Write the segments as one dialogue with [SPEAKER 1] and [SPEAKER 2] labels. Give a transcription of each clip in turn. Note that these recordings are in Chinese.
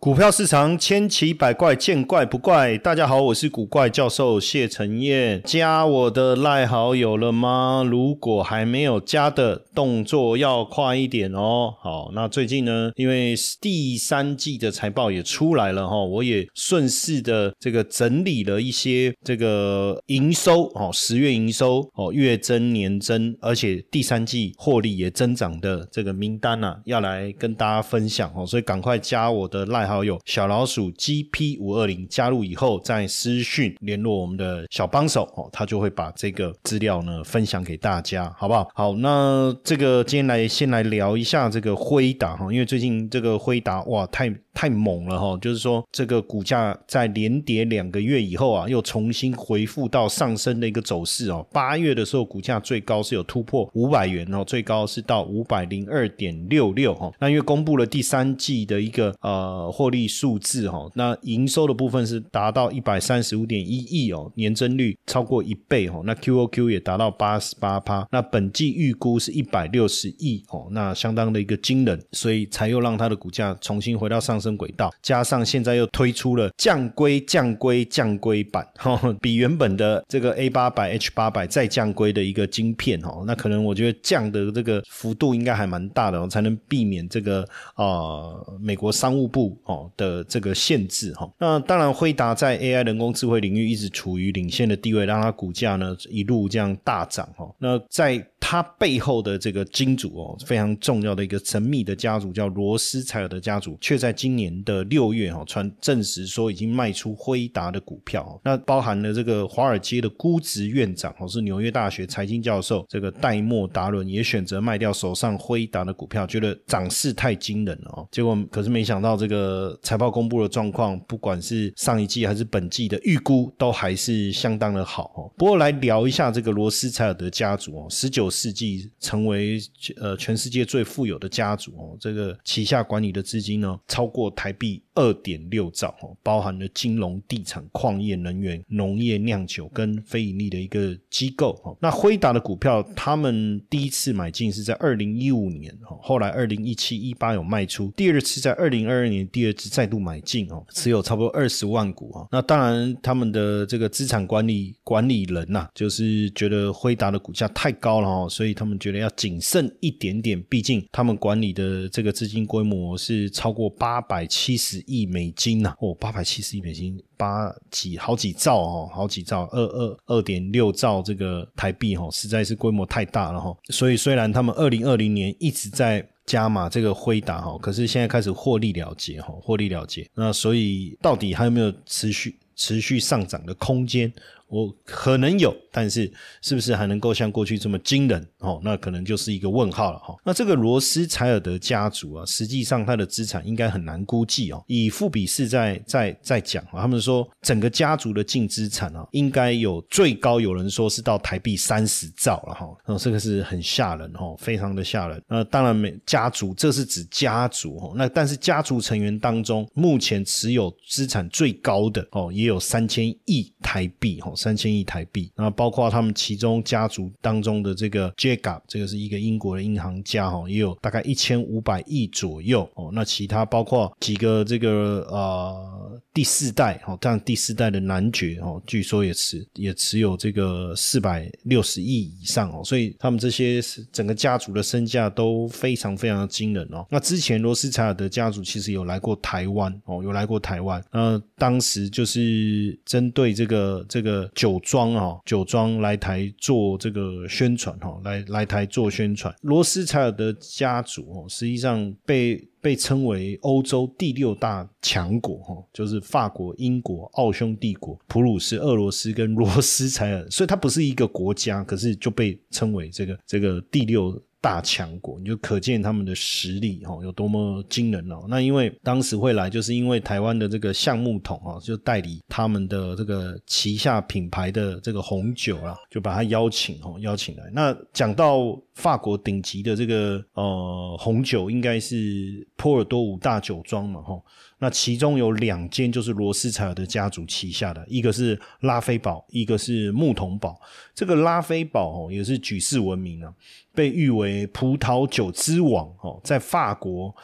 [SPEAKER 1] 股票市场千奇百怪，见怪不怪。大家好，我是古怪教授谢承彦。加我的赖好友了吗？如果还没有加的，动作要快一点哦。好，那最近呢，因为第三季的财报也出来了哈，我也顺势的这个整理了一些这个营收哦，十月营收哦，月增年增，而且第三季获利也增长的这个名单啊，要来跟大家分享哦。所以赶快加我的赖。好友小老鼠 GP 五二零加入以后，再私讯联络我们的小帮手哦，他就会把这个资料呢分享给大家，好不好？好，那这个今天来先来聊一下这个辉达哈，因为最近这个辉达哇太。太猛了哈，就是说这个股价在连跌两个月以后啊，又重新回复到上升的一个走势哦。八月的时候，股价最高是有突破五百元哦，最高是到五百零二点六六哈。那因为公布了第三季的一个呃获利数字哈，那营收的部分是达到一百三十五点一亿哦，年增率超过一倍哦。那 QOQ 也达到八十八趴，那本季预估是一百六十亿哦，那相当的一个惊人，所以才又让它的股价重新回到上。升轨道，加上现在又推出了降规、降规、降规版，哈，比原本的这个 A 八百、H 八百再降规的一个晶片，哈，那可能我觉得降的这个幅度应该还蛮大的，才能避免这个啊美国商务部哦的这个限制，哈。那当然，辉达在 AI 人工智慧领域一直处于领先的地位，让它股价呢一路这样大涨，哈。那在它背后的这个金主哦，非常重要的一个神秘的家族叫罗斯柴尔德家族，却在今今年的六月哈传证实说已经卖出辉达的股票。那包含了这个华尔街的估值院长哦，是纽约大学财经教授这个戴莫达伦也选择卖掉手上辉达的股票，觉得涨势太惊人了哦。结果可是没想到这个财报公布的状况，不管是上一季还是本季的预估，都还是相当的好哦。不过来聊一下这个罗斯柴尔德家族哦，十九。世纪成为呃全世界最富有的家族哦，这个旗下管理的资金呢超过过台币二点六兆哦，包含了金融、地产、矿业、能源、农业、酿酒跟非盈利的一个机构哦。那辉达的股票，他们第一次买进是在二零一五年哦，后来二零一七一八有卖出，第二次在二零二二年第二次再度买进哦，持有差不多二十万股哦。那当然他们的这个资产管理管理人呐，就是觉得辉达的股价太高了哦。所以他们觉得要谨慎一点点，毕竟他们管理的这个资金规模是超过八百七十亿美金呐！哦，八百七十亿美金，八几好几兆哦，好几兆，二二二点六兆这个台币哈，实在是规模太大了哈。所以虽然他们二零二零年一直在加码这个辉达哈，可是现在开始获利了结哈，获利了结。那所以到底还有没有持续持续上涨的空间？我可能有，但是是不是还能够像过去这么惊人哦？那可能就是一个问号了哈。那这个罗斯柴尔德家族啊，实际上他的资产应该很难估计哦。以富比士在在在讲啊，他们说整个家族的净资产啊，应该有最高有人说是到台币三十兆了哈。那这个是很吓人哦，非常的吓人。那当然，每家族这是指家族哦。那但是家族成员当中，目前持有资产最高的哦，也有三千亿台币哈。三千亿台币，那包括他们其中家族当中的这个 Jacob，这个是一个英国的银行家哈，也有大概一千五百亿左右哦。那其他包括几个这个呃第四代哦，这样第四代的男爵哦，据说也持也持有这个四百六十亿以上哦，所以他们这些整个家族的身价都非常非常的惊人哦。那之前罗斯柴尔德家族其实有来过台湾哦，有来过台湾，那当时就是针对这个这个。酒庄啊，酒庄来台做这个宣传哈，来来台做宣传。罗斯柴尔德家族哦，实际上被被称为欧洲第六大强国哈，就是法国、英国、奥匈帝国、普鲁士、俄罗斯跟罗斯柴尔，所以它不是一个国家，可是就被称为这个这个第六。大强国，你就可见他们的实力哦有多么惊人哦。那因为当时会来，就是因为台湾的这个橡木桶啊，就代理他们的这个旗下品牌的这个红酒啊，就把他邀请哦，邀请来。那讲到法国顶级的这个呃红酒，应该是波尔多五大酒庄嘛哈。那其中有两间就是罗斯柴尔德家族旗下的，一个是拉菲堡，一个是木桶堡。这个拉菲堡哦也是举世闻名啊，被誉为葡萄酒之王哦，在法国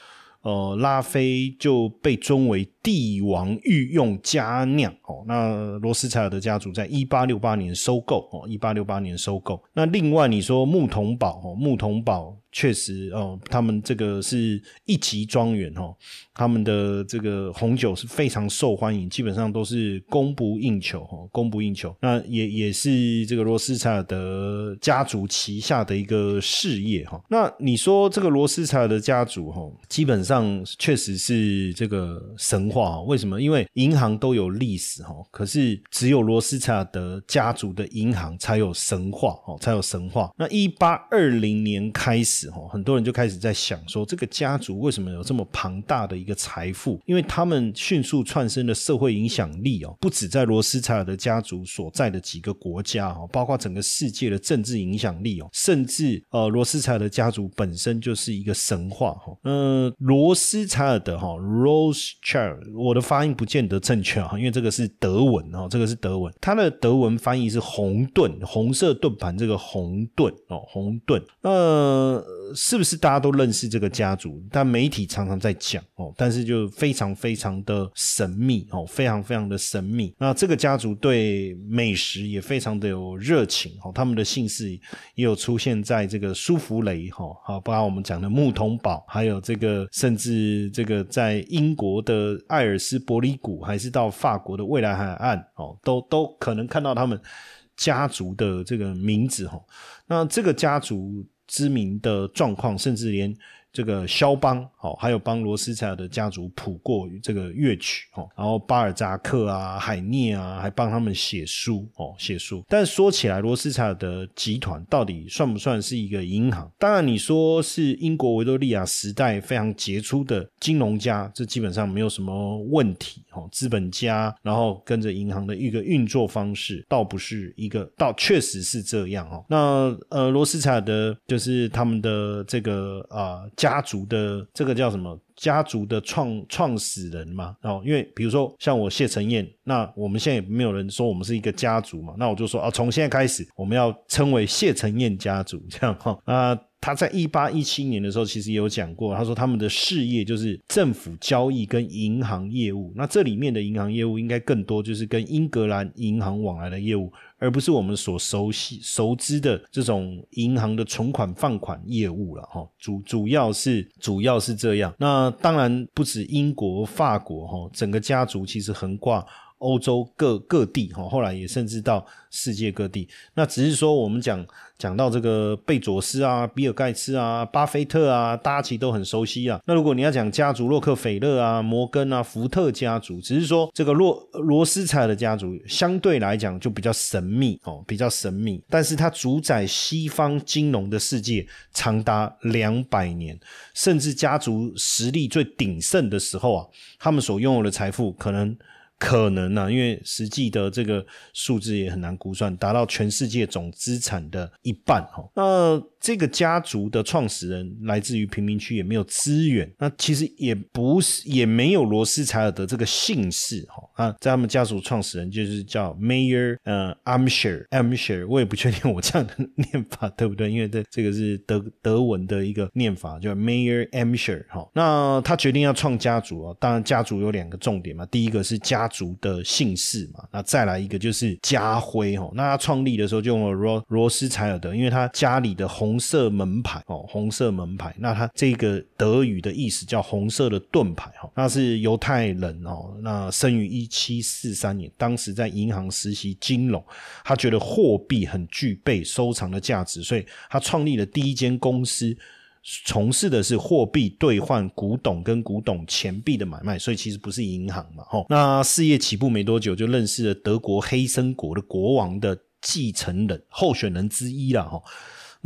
[SPEAKER 1] 呃，拉菲就被尊为帝王御用佳酿哦。那罗斯柴尔德家族在一八六八年收购哦，一八六八年收购。那另外你说牧童堡哦，牧童堡。确实哦，他们这个是一级庄园哦，他们的这个红酒是非常受欢迎，基本上都是供不应求哦，供不应求。那也也是这个罗斯柴尔德家族旗下的一个事业哈。那你说这个罗斯柴尔德家族哈，基本上确实是这个神话。为什么？因为银行都有历史哈，可是只有罗斯柴尔德家族的银行才有神话哦，才有神话。那一八二零年开始。很多人就开始在想说，这个家族为什么有这么庞大的一个财富？因为他们迅速窜升的社会影响力哦，不止在罗斯柴尔德家族所在的几个国家哦，包括整个世界的政治影响力哦，甚至呃，罗斯柴尔德家族本身就是一个神话哈。嗯，罗斯柴尔德哈 r o s e c h i l d 我的发音不见得正确哈，因为这个是德文哦，这个是德文，它的德文翻译是红盾，红色盾盘这个红盾哦，红盾，呃。是不是大家都认识这个家族？但媒体常常在讲哦，但是就非常非常的神秘哦，非常非常的神秘。那这个家族对美食也非常的有热情哦，他们的姓氏也有出现在这个舒芙蕾哈，好，包括我们讲的牧童堡，还有这个甚至这个在英国的艾尔斯伯里谷，还是到法国的未来海岸哦，都都可能看到他们家族的这个名字哈。那这个家族。知名的状况，甚至连。这个肖邦，哦，还有帮罗斯柴尔的家族谱过这个乐曲，哦，然后巴尔扎克啊、海涅啊，还帮他们写书，哦，写书。但说起来，罗斯柴尔的集团到底算不算是一个银行？当然，你说是英国维多利亚时代非常杰出的金融家，这基本上没有什么问题，哦，资本家，然后跟着银行的一个运作方式，倒不是一个，倒确实是这样，哦。那呃，罗斯柴尔的就是他们的这个啊。家族的这个叫什么？家族的创创始人嘛，哦，因为比如说像我谢承彦，那我们现在也没有人说我们是一个家族嘛，那我就说啊，从现在开始我们要称为谢承彦家族，这样哈啊。他在一八一七年的时候，其实也有讲过，他说他们的事业就是政府交易跟银行业务。那这里面的银行业务应该更多就是跟英格兰银行往来的业务，而不是我们所熟悉熟知的这种银行的存款放款业务了哈。主主要是主要是这样。那当然不止英国、法国哈，整个家族其实横挂欧洲各各地哈，后来也甚至到世界各地。那只是说我们讲。讲到这个贝佐斯啊、比尔盖茨啊、巴菲特啊，大家其实都很熟悉啊。那如果你要讲家族，洛克菲勒啊、摩根啊、福特家族，只是说这个洛罗斯柴尔的家族相对来讲就比较神秘哦，比较神秘。但是它主宰西方金融的世界长达两百年，甚至家族实力最鼎盛的时候啊，他们所拥有的财富可能。可能呢，因为实际的这个数字也很难估算，达到全世界总资产的一半哦。那这个家族的创始人来自于贫民区，也没有资源，那其实也不是，也没有罗斯柴尔德这个姓氏哈。啊，在他们家族创始人就是叫 Mayer 呃 a m s h i r a m s h i r 我也不确定我这样的念法对不对，因为这这个是德德文的一个念法，叫 Mayer a m s h i r 哈。那他决定要创家族哦，当然家族有两个重点嘛，第一个是家。族的姓氏嘛，那再来一个就是家徽哦。那他创立的时候就用了罗罗斯柴尔德，因为他家里的红红色门牌哦，红色门牌。那他这个德语的意思叫红色的盾牌哈。那是犹太人哦，那生于一七四三年，当时在银行实习金融，他觉得货币很具备收藏的价值，所以他创立了第一间公司。从事的是货币兑换、古董跟古董钱币的买卖，所以其实不是银行嘛，吼。那事业起步没多久，就认识了德国黑森国的国王的继承人候选人之一了，吼。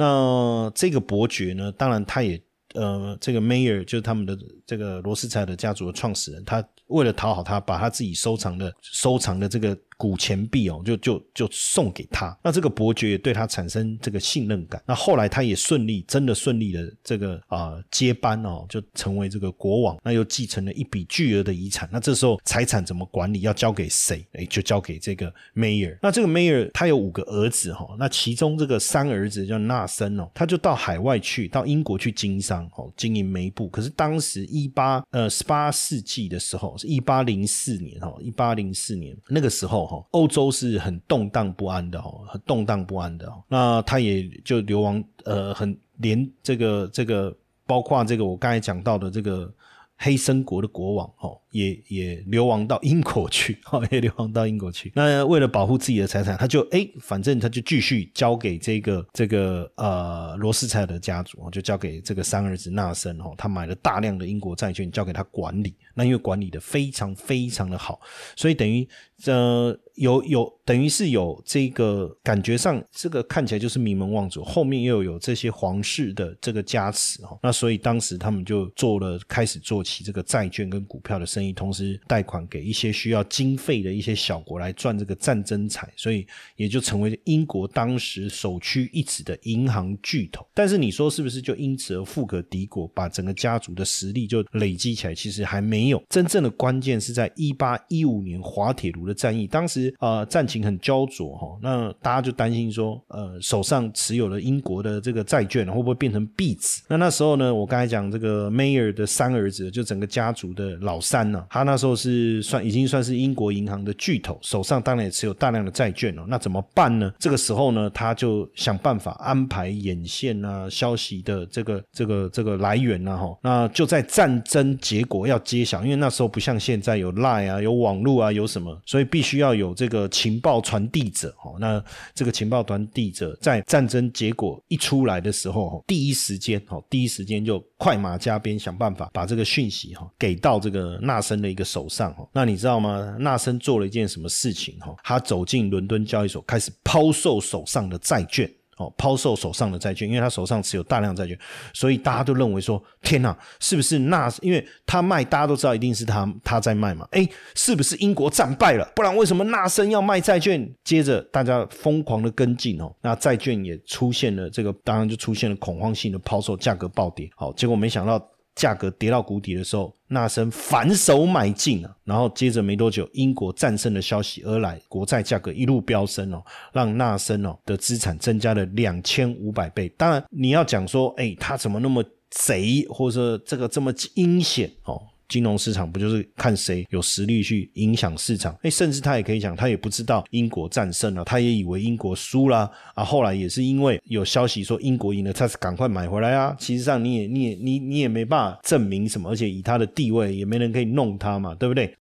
[SPEAKER 1] 那这个伯爵呢，当然他也，呃，这个 mayor 就是他们的这个罗斯柴的家族的创始人，他。为了讨好他，把他自己收藏的收藏的这个。古钱币哦，就就就送给他，那这个伯爵也对他产生这个信任感。那后来他也顺利，真的顺利的这个啊接班哦，就成为这个国王。那又继承了一笔巨额的遗产。那这时候财产怎么管理，要交给谁？哎，就交给这个 Mayor。那这个 Mayor 他有五个儿子哈，那其中这个三儿子叫纳森哦，他就到海外去，到英国去经商哦，经营煤布。可是当时一八呃十八世纪的时候，是一八零四年哈，一八零四年那个时候。哈欧洲是很动荡不安的哈，很动荡不安的哦。那他也就流亡，呃，很连这个这个，包括这个我刚才讲到的这个黑森国的国王哦。也也流亡到英国去，哈，也流亡到英国去。那为了保护自己的财产，他就哎，反正他就继续交给这个这个呃罗斯柴尔德家族，就交给这个三儿子纳森，哦，他买了大量的英国债券，交给他管理。那因为管理的非常非常的好，所以等于呃有有等于是有这个感觉上，这个看起来就是名门望族，后面又有这些皇室的这个加持，哈。那所以当时他们就做了开始做起这个债券跟股票的生意。同时贷款给一些需要经费的一些小国来赚这个战争财，所以也就成为英国当时首屈一指的银行巨头。但是你说是不是就因此而富可敌国，把整个家族的实力就累积起来？其实还没有。真正的关键是在一八一五年滑铁卢的战役，当时呃战情很焦灼哈，那大家就担心说，呃手上持有了英国的这个债券会不会变成币子？那那时候呢，我刚才讲这个 Mayer 的三儿子，就整个家族的老三呢。他那时候是算已经算是英国银行的巨头，手上当然也持有大量的债券哦。那怎么办呢？这个时候呢，他就想办法安排眼线啊，消息的这个这个这个来源啊，哈。那就在战争结果要揭晓，因为那时候不像现在有 Line 啊，有网络啊，有什么，所以必须要有这个情报传递者哦。那这个情报传递者在战争结果一出来的时候，第一时间哦，第一时间就快马加鞭想办法把这个讯息哈给到这个纳。森的一个手上哦，那你知道吗？纳森做了一件什么事情哈？他走进伦敦交易所，开始抛售手上的债券哦，抛售手上的债券，因为他手上持有大量债券，所以大家都认为说：天哪，是不是纳？因为他卖，大家都知道一定是他他在卖嘛。诶，是不是英国战败了？不然为什么纳森要卖债券？接着大家疯狂的跟进哦，那债券也出现了这个，当然就出现了恐慌性的抛售，价格暴跌。好，结果没想到。价格跌到谷底的时候，纳森反手买进啊，然后接着没多久，英国战胜的消息而来，国债价格一路飙升哦，让纳森哦的资产增加了两千五百倍。当然，你要讲说，哎，他怎么那么贼，或者说这个这么阴险哦？金融市场不就是看谁有实力去影响市场？哎，甚至他也可以讲，他也不知道英国战胜了，他也以为英国输了啊。后来也是因为有消息说英国赢了，他是赶快买回来啊。其实上你也你也你你也没办法证明什么，而且以他的地位也没人可以弄他嘛，对不对？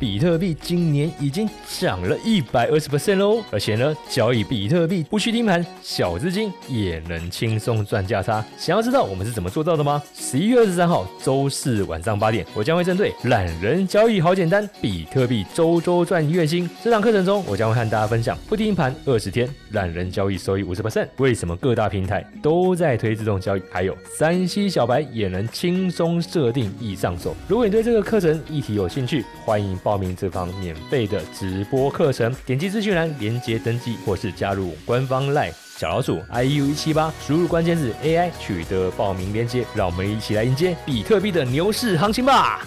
[SPEAKER 2] 比特币今年已经涨了一百二十 percent 喽，而且呢，交易比特币不需盯盘，小资金也能轻松赚价差。想要知道我们是怎么做到的吗？十一月二十三号周四晚上八点，我将会针对懒人交易好简单，比特币周周赚月薪这堂课程中，我将会和大家分享不盯盘二十天懒人交易收益五十 percent。为什么各大平台都在推自动交易？还有三 C 小白也能轻松设定易上手。如果你对这个课程议题有兴趣，欢迎报。报名这方免费的直播课程，点击资讯栏连接登记，或是加入官方 LINE 小老鼠 iu 一七八，输入关键字 AI 取得报名链接，让我们一起来迎接比特币的牛市行情吧！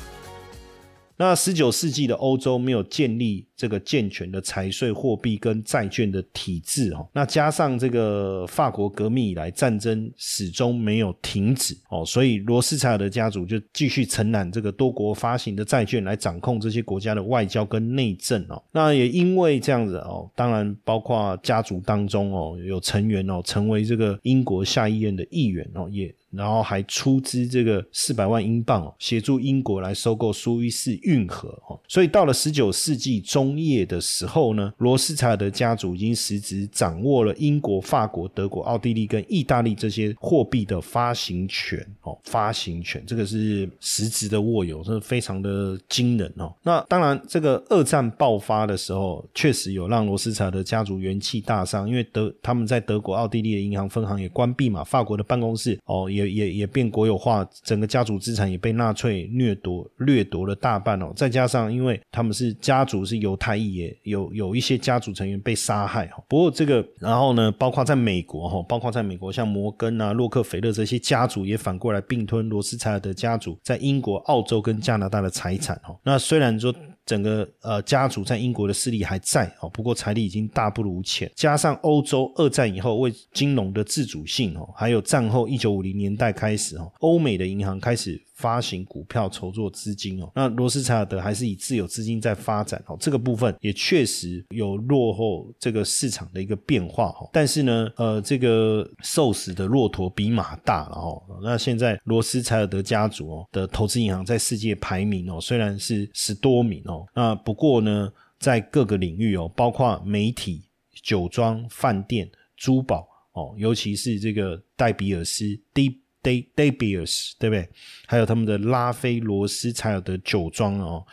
[SPEAKER 1] 那十九世纪的欧洲没有建立这个健全的财税、货币跟债券的体制哦，那加上这个法国革命以来战争始终没有停止哦，所以罗斯柴尔德家族就继续承揽这个多国发行的债券来掌控这些国家的外交跟内政哦。那也因为这样子哦，当然包括家族当中哦有成员哦成为这个英国下议院的议员哦也。然后还出资这个四百万英镑哦，协助英国来收购苏伊士运河哦。所以到了十九世纪中业的时候呢，罗斯柴尔德家族已经实质掌握了英国、法国、德国、奥地利跟意大利这些货币的发行权哦，发行权这个是实质的握有，这是非常的惊人哦。那当然，这个二战爆发的时候，确实有让罗斯柴尔德家族元气大伤，因为德他们在德国、奥地利的银行分行也关闭嘛，法国的办公室哦也也也变国有化，整个家族资产也被纳粹掠夺掠夺了大半哦。再加上因为他们是家族是有犹太裔，也有有一些家族成员被杀害哈。不过这个然后呢，包括在美国哈，包括在美国像摩根啊、洛克菲勒这些家族也反过来并吞罗斯柴尔德家族在英国、澳洲跟加拿大的财产哈。那虽然说。整个呃家族在英国的势力还在哦，不过财力已经大不如前。加上欧洲二战以后为金融的自主性哦，还有战后一九五零年代开始哦，欧美的银行开始。发行股票筹措资金哦，那罗斯柴尔德还是以自有资金在发展哦，这个部分也确实有落后这个市场的一个变化哈。但是呢，呃，这个瘦死的骆驼比马大了哦。那现在罗斯柴尔德家族哦的投资银行在世界排名哦虽然是十多名哦，那不过呢，在各个领域哦，包括媒体、酒庄、饭店、珠宝哦，尤其是这个戴比尔斯 D。De De Beers，对不对？还有他们的拉菲罗斯才有的酒庄哦，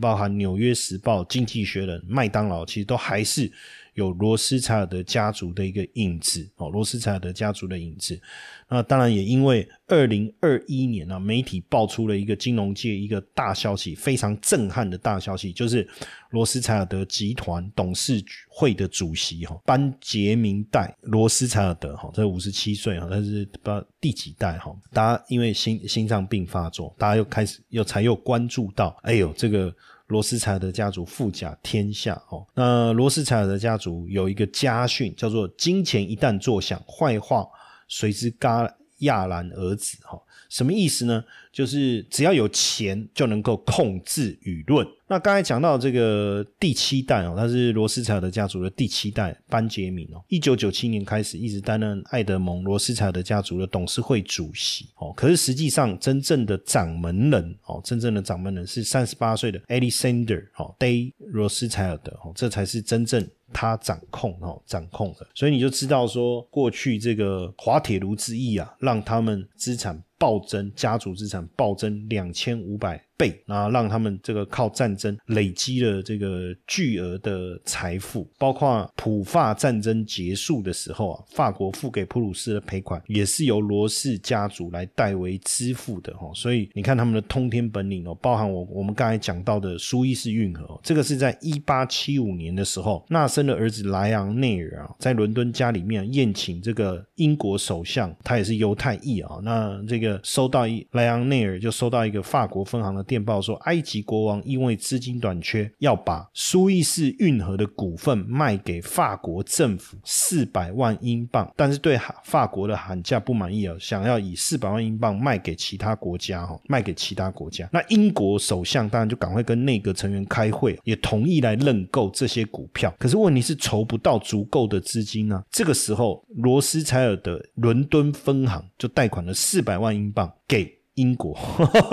[SPEAKER 1] 包含纽约时报、经济学人、麦当劳，其实都还是。有罗斯柴尔德家族的一个影子哦，罗斯柴尔德家族的影子。那当然也因为二零二一年呢，媒体爆出了一个金融界一个大消息，非常震撼的大消息，就是罗斯柴尔德集团董事会的主席哈班杰明代罗斯柴尔德哈，这五十七岁哈，他是不知道第几代哈。大家因为心心脏病发作，大家又开始又才又关注到，哎呦这个。罗斯柴尔德家族富甲天下哦，那罗斯柴尔德家族有一个家训，叫做“金钱一旦作响，坏话随之戛亚然而止”哈。什么意思呢？就是只要有钱就能够控制舆论。那刚才讲到这个第七代哦，他是罗斯柴尔德家族的第七代班杰明哦，一九九七年开始一直担任爱德蒙罗斯柴尔德家族的董事会主席哦。可是实际上真正的掌门人哦，真正的掌门人是三十八岁的 Alexander 哦，Day 罗斯柴尔德哦，这才是真正。他掌控哦，掌控的，所以你就知道说，过去这个滑铁卢之役啊，让他们资产暴增，家族资产暴增两千五百。倍，然后让他们这个靠战争累积了这个巨额的财富，包括普法战争结束的时候啊，法国付给普鲁士的赔款也是由罗氏家族来代为支付的哈，所以你看他们的通天本领哦，包含我我们刚才讲到的苏伊士运河，这个是在一八七五年的时候，纳森的儿子莱昂内尔啊，在伦敦家里面宴请这个英国首相，他也是犹太裔啊，那这个收到一莱昂内尔就收到一个法国分行的。电报说，埃及国王因为资金短缺，要把苏伊士运河的股份卖给法国政府四百万英镑，但是对法国的喊价不满意啊，想要以四百万英镑卖给其他国家哈，卖给其他国家。那英国首相当然就赶快跟内阁成员开会，也同意来认购这些股票。可是问题是筹不到足够的资金呢。这个时候，罗斯柴尔德伦敦分行就贷款了四百万英镑给。英国，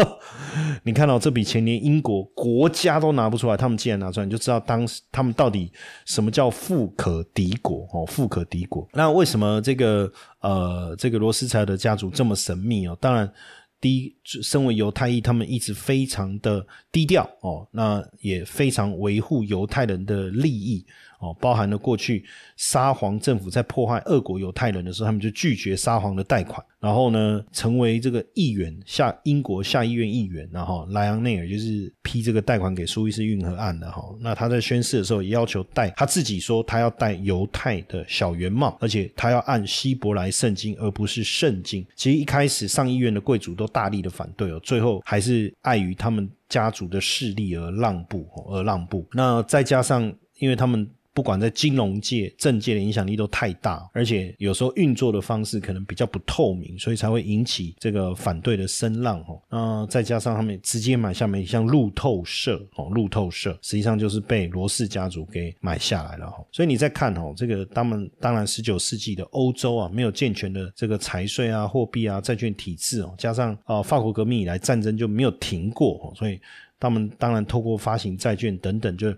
[SPEAKER 1] 你看到这笔钱连英国国家都拿不出来，他们既然拿出来，你就知道当时他们到底什么叫富可敌国哦，富可敌国。那为什么这个呃这个罗斯柴尔德家族这么神秘哦？当然，第一，身为犹太裔，他们一直非常的低调哦，那也非常维护犹太人的利益。哦，包含了过去沙皇政府在迫害俄国犹太人的时候，他们就拒绝沙皇的贷款，然后呢，成为这个议员下英国下议院议员，然后莱昂内尔就是批这个贷款给苏伊士运河案的哈。那他在宣誓的时候也要求戴，他自己说他要戴犹太的小圆帽，而且他要按希伯来圣经而不是圣经。其实一开始上议院的贵族都大力的反对哦，最后还是碍于他们家族的势力而让步而让步。那再加上因为他们。不管在金融界、政界的影响力都太大，而且有时候运作的方式可能比较不透明，所以才会引起这个反对的声浪哦。那再加上他们直接买下媒体，像路透社哦，路透社实际上就是被罗氏家族给买下来了哈。所以你再看哦，这个他们当然十九世纪的欧洲啊，没有健全的这个财税啊、货币啊、债券体制哦，加上啊法国革命以来战争就没有停过，所以他们当然透过发行债券等等就。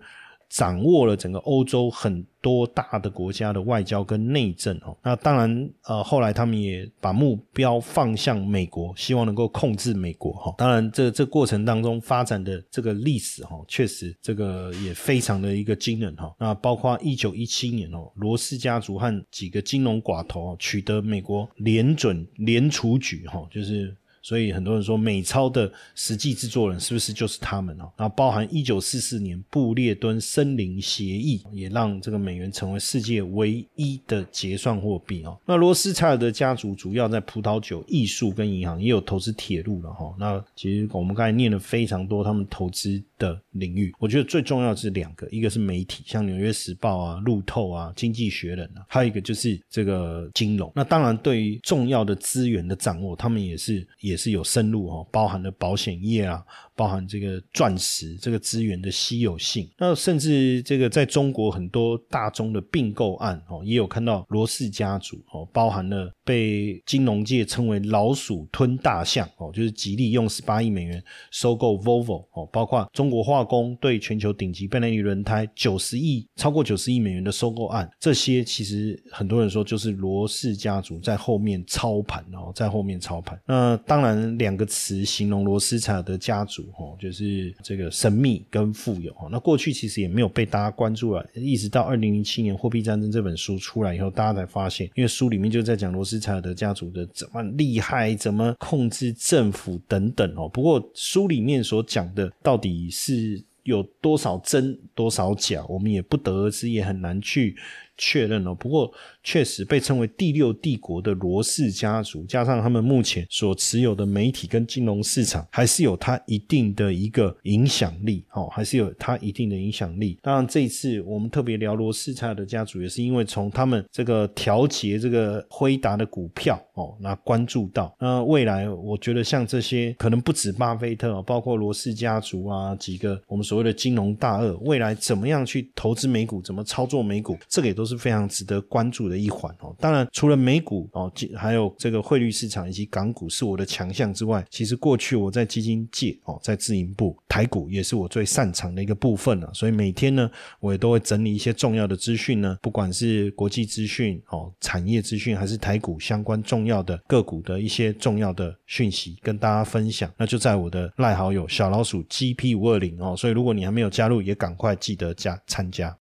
[SPEAKER 1] 掌握了整个欧洲很多大的国家的外交跟内政哦。那当然，呃，后来他们也把目标放向美国，希望能够控制美国哈。当然，这这过程当中发展的这个历史哈，确实这个也非常的一个惊人哈。那包括一九一七年哦，罗斯家族和几个金融寡头取得美国联准联储局哈，就是。所以很多人说美钞的实际制作人是不是就是他们哦？然后包含一九四四年布列敦森林协议，也让这个美元成为世界唯一的结算货币哦。那罗斯柴尔德家族主要在葡萄酒、艺术跟银行，也有投资铁路了哈。那其实我们刚才念了非常多他们投资的领域，我觉得最重要是两个，一个是媒体，像《纽约时报》啊、路透啊、经济学人啊，还有一个就是这个金融。那当然对于重要的资源的掌握，他们也是也。也是有深入哦，包含了保险业啊。包含这个钻石这个资源的稀有性，那甚至这个在中国很多大宗的并购案哦，也有看到罗氏家族哦，包含了被金融界称为“老鼠吞大象”哦，就是吉利用十八亿美元收购 Volvo 哦，包括中国化工对全球顶级倍耐力轮胎九十亿超过九十亿美元的收购案，这些其实很多人说就是罗氏家族在后面操盘哦，在后面操盘。那当然两个词形容罗斯柴尔德家族。哦，就是这个神秘跟富有哦。那过去其实也没有被大家关注了，一直到二零零七年《货币战争》这本书出来以后，大家才发现，因为书里面就在讲罗斯柴尔德家族的怎么厉害，怎么控制政府等等哦。不过书里面所讲的到底是有多少真多少假，我们也不得而知，也很难去确认哦。不过。确实被称为第六帝国的罗氏家族，加上他们目前所持有的媒体跟金融市场，还是有它一定的一个影响力，哦，还是有它一定的影响力。当然，这一次我们特别聊罗氏菜的家族，也是因为从他们这个调节这个辉达的股票，哦，那关注到，那未来我觉得像这些可能不止巴菲特，包括罗氏家族啊，几个我们所谓的金融大鳄，未来怎么样去投资美股，怎么操作美股，这个也都是非常值得关注的。一环哦，当然除了美股哦，还有这个汇率市场以及港股是我的强项之外，其实过去我在基金界哦，在自营部台股也是我最擅长的一个部分了。所以每天呢，我也都会整理一些重要的资讯呢，不管是国际资讯哦、产业资讯，还是台股相关重重要的个股的一些重要的讯息，跟大家分享。那就在我的赖好友小老鼠 GP 五二零哦，所以如果你还没有加入，也赶快记得加参加。